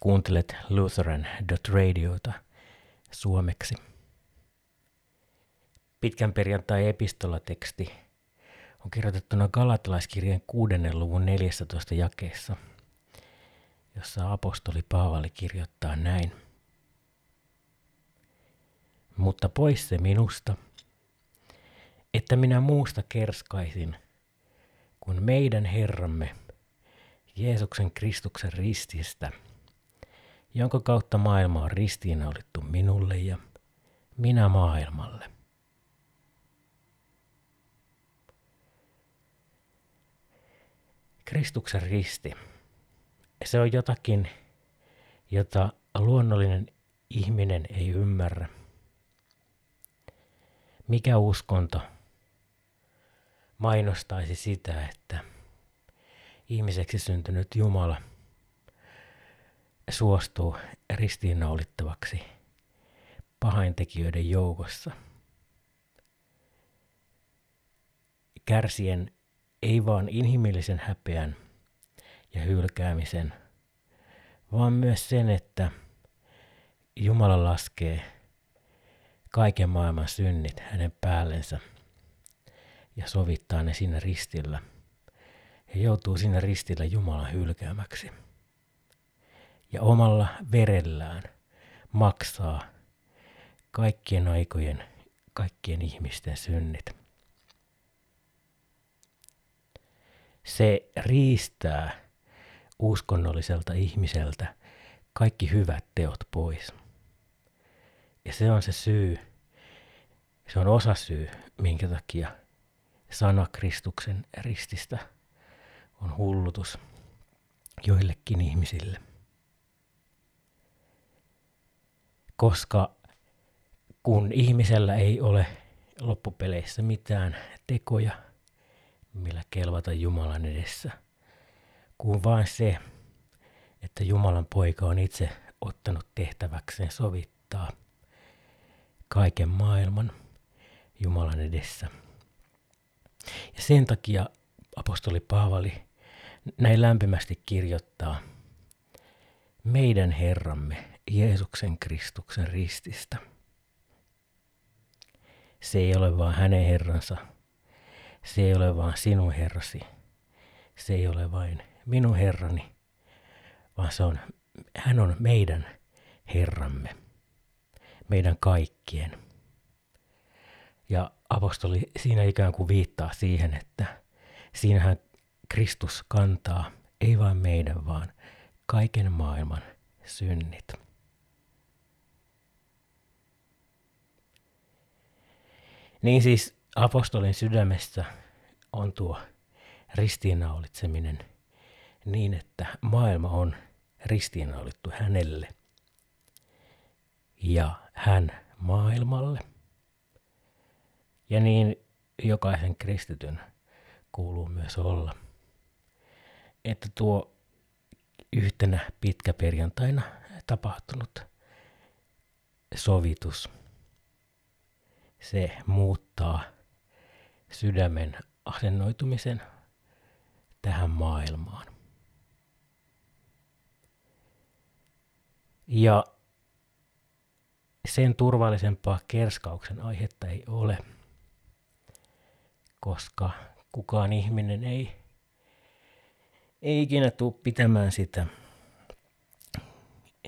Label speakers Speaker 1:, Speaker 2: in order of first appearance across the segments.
Speaker 1: Kuuntelet Lutheran.radiota suomeksi. Pitkän perjantai-epistolateksti on kirjoitettuna Galatalaiskirjeen 6. luvun 14 jakeessa, jossa apostoli Paavali kirjoittaa näin. Mutta pois se minusta, että minä muusta kerskaisin, kun meidän Herramme Jeesuksen Kristuksen rististä, jonka kautta maailma on ristiinnaulittu minulle ja minä maailmalle. Kristuksen risti, se on jotakin, jota luonnollinen ihminen ei ymmärrä. Mikä uskonto mainostaisi sitä, että ihmiseksi syntynyt Jumala suostuu ristiinnaulittavaksi pahaintekijöiden joukossa. Kärsien ei vaan inhimillisen häpeän ja hylkäämisen, vaan myös sen, että Jumala laskee kaiken maailman synnit hänen päällensä ja sovittaa ne siinä ristillä – ja joutuu sinne ristillä Jumalan hylkäämäksi. Ja omalla verellään maksaa kaikkien aikojen, kaikkien ihmisten synnit. Se riistää uskonnolliselta ihmiseltä kaikki hyvät teot pois. Ja se on se syy, se on osa syy, minkä takia sana Kristuksen rististä on hullutus joillekin ihmisille. Koska kun ihmisellä ei ole loppupeleissä mitään tekoja, millä kelvata Jumalan edessä, kuin vain se, että Jumalan poika on itse ottanut tehtäväkseen sovittaa kaiken maailman Jumalan edessä. Ja sen takia apostoli Paavali näin lämpimästi kirjoittaa meidän Herramme Jeesuksen Kristuksen rististä. Se ei ole vaan hänen Herransa, se ei ole vaan sinun Herrasi, se ei ole vain minun Herrani, vaan se on, hän on meidän Herramme, meidän kaikkien. Ja apostoli siinä ikään kuin viittaa siihen, että siinähän Kristus kantaa ei vain meidän, vaan kaiken maailman synnit. Niin siis apostolin sydämessä on tuo ristiinnaulitseminen niin, että maailma on ristiinnaulittu hänelle ja hän maailmalle. Ja niin jokaisen kristityn kuuluu myös olla että tuo yhtenä pitkäperjantaina tapahtunut sovitus, se muuttaa sydämen asennoitumisen tähän maailmaan. Ja sen turvallisempaa kerskauksen aihetta ei ole, koska kukaan ihminen ei ei ikinä tule pitämään sitä,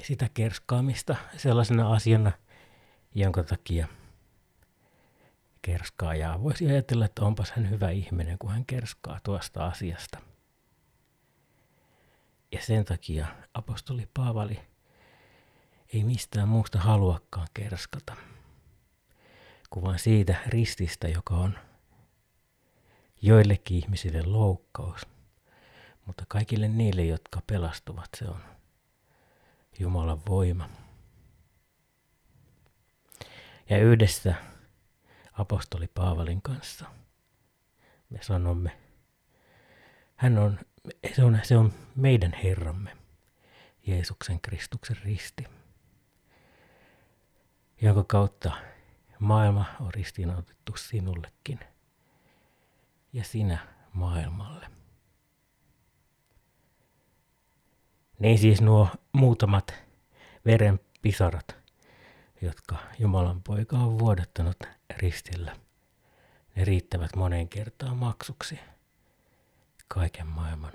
Speaker 1: sitä kerskaamista sellaisena asiana, jonka takia kerskaajaa voisi ajatella, että onpas hän hyvä ihminen, kun hän kerskaa tuosta asiasta. Ja sen takia apostoli Paavali ei mistään muusta haluakaan kerskata, kuin vain siitä rististä, joka on joillekin ihmisille loukkaus – mutta kaikille niille, jotka pelastuvat, se on Jumalan voima. Ja yhdessä apostoli Paavalin kanssa me sanomme, hän on, se on, se on meidän Herramme, Jeesuksen Kristuksen risti, jonka kautta maailma on ristiinautettu sinullekin ja sinä maailmalle. Niin siis nuo muutamat verenpisarat, jotka Jumalan poika on vuodattanut ristillä, ne riittävät moneen kertaan maksuksi kaiken maailman,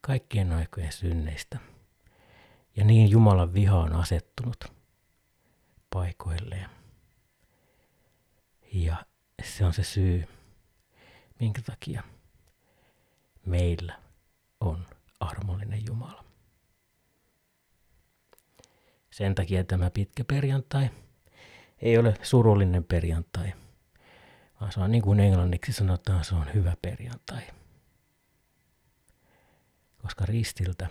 Speaker 1: kaikkien aikojen synneistä. Ja niin Jumalan viha on asettunut paikoilleen. Ja se on se syy, minkä takia meillä on armollinen Jumala. Sen takia tämä pitkä perjantai ei ole surullinen perjantai, vaan se on niin kuin englanniksi sanotaan, se on hyvä perjantai. Koska ristiltä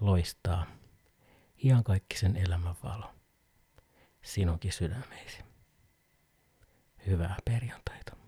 Speaker 1: loistaa iankaikkisen elämän valo sinunkin sydämeisi. Hyvää perjantaita.